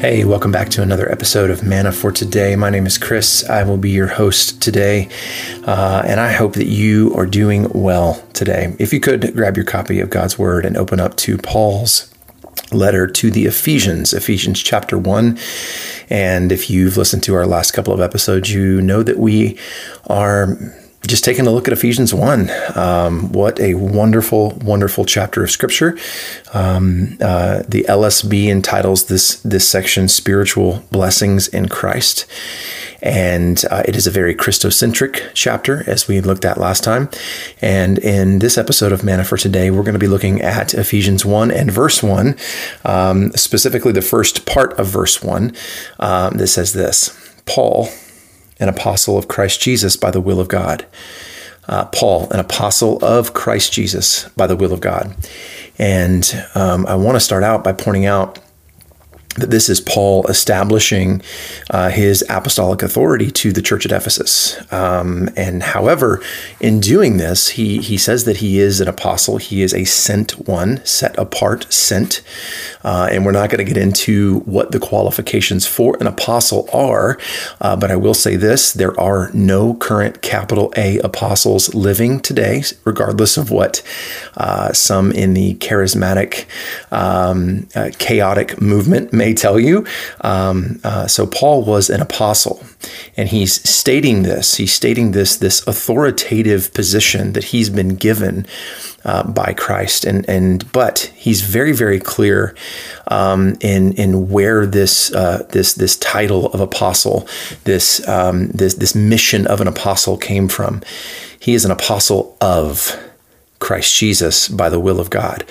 Hey, welcome back to another episode of Manna for Today. My name is Chris. I will be your host today, uh, and I hope that you are doing well today. If you could grab your copy of God's Word and open up to Paul's letter to the Ephesians, Ephesians chapter 1. And if you've listened to our last couple of episodes, you know that we are just taking a look at Ephesians 1. Um, what a wonderful, wonderful chapter of Scripture. Um, uh, the LSB entitles this, this section Spiritual Blessings in Christ. And uh, it is a very Christocentric chapter, as we looked at last time. And in this episode of Manna for Today, we're going to be looking at Ephesians 1 and verse 1, um, specifically the first part of verse 1 um, that says this Paul, an apostle of Christ Jesus by the will of God. Uh, Paul, an apostle of Christ Jesus by the will of God. And um, I want to start out by pointing out that this is Paul establishing uh, his apostolic authority to the church at Ephesus. Um, and however, in doing this, he, he says that he is an apostle. He is a sent one, set apart, sent. Uh, and we're not going to get into what the qualifications for an apostle are, uh, but I will say this there are no current capital A apostles living today, regardless of what uh, some in the charismatic, um, uh, chaotic movement may tell you. Um, uh, so Paul was an apostle, and he's stating this. He's stating this this authoritative position that he's been given uh, by Christ, and and but he's very very clear um, in in where this uh, this this title of apostle, this um, this this mission of an apostle came from. He is an apostle of Christ Jesus by the will of God.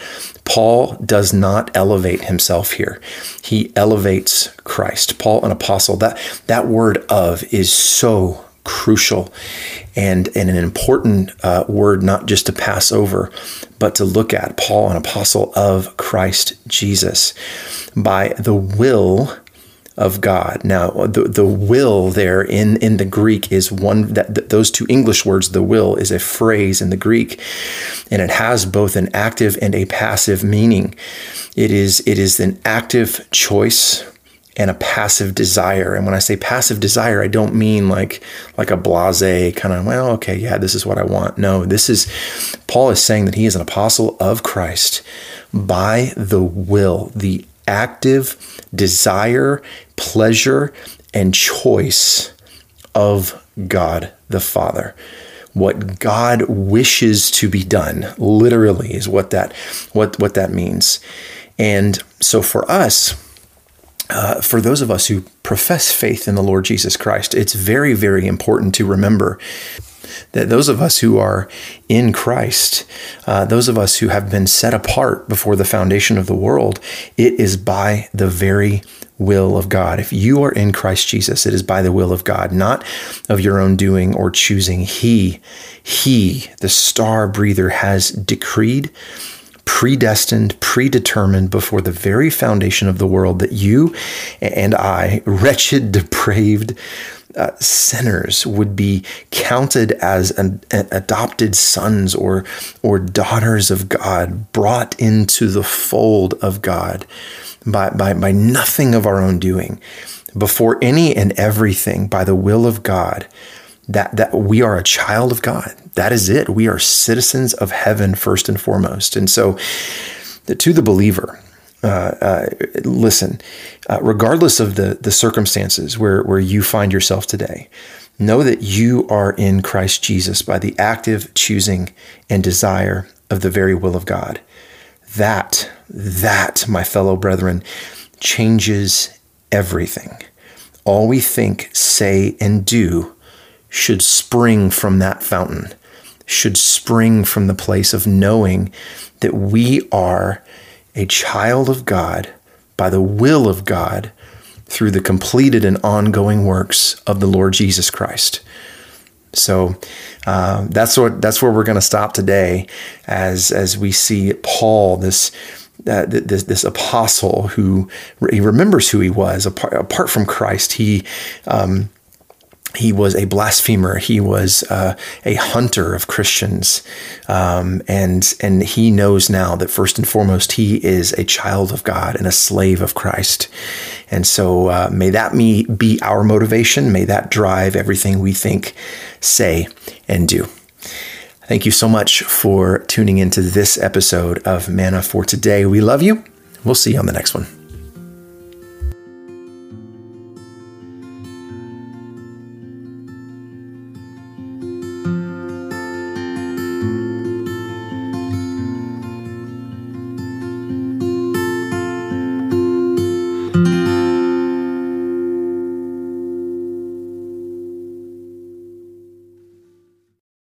Paul does not elevate himself here. He elevates Christ. Paul, an apostle, that, that word of is so crucial and, and an important uh, word, not just to pass over, but to look at. Paul, an apostle of Christ Jesus, by the will of God. Now, the, the will there in, in the Greek is one that, those two English words, the will, is a phrase in the Greek, and it has both an active and a passive meaning. It is it is an active choice and a passive desire. And when I say passive desire, I don't mean like like a blase kind of, well, okay, yeah, this is what I want. No, this is Paul is saying that he is an apostle of Christ by the will, the active desire, pleasure, and choice of God the Father. What God wishes to be done, literally, is what that what what that means. And so for us, uh, for those of us who profess faith in the Lord Jesus Christ, it's very, very important to remember that those of us who are in Christ, uh, those of us who have been set apart before the foundation of the world, it is by the very will of God. If you are in Christ Jesus, it is by the will of God, not of your own doing or choosing. He, He, the star breather, has decreed, predestined, predetermined before the very foundation of the world that you and I, wretched, depraved, uh, sinners would be counted as an, an adopted sons or or daughters of God, brought into the fold of God by, by, by nothing of our own doing, before any and everything by the will of God, that, that we are a child of God. That is it. We are citizens of heaven first and foremost. And so, to the believer, uh, uh, listen, uh, regardless of the, the circumstances where, where you find yourself today, know that you are in Christ Jesus by the active choosing and desire of the very will of God. That, that, my fellow brethren, changes everything. All we think, say, and do should spring from that fountain, should spring from the place of knowing that we are a child of God by the will of God through the completed and ongoing works of the Lord Jesus Christ. So uh, that's what that's where we're going to stop today, as as we see Paul, this uh, this, this apostle who he remembers who he was apart, apart from Christ. He um, he was a blasphemer. He was uh, a hunter of Christians, um, and and he knows now that first and foremost he is a child of God and a slave of Christ. And so uh, may that me be our motivation. May that drive everything we think, say, and do. Thank you so much for tuning into this episode of Manna for Today. We love you. We'll see you on the next one.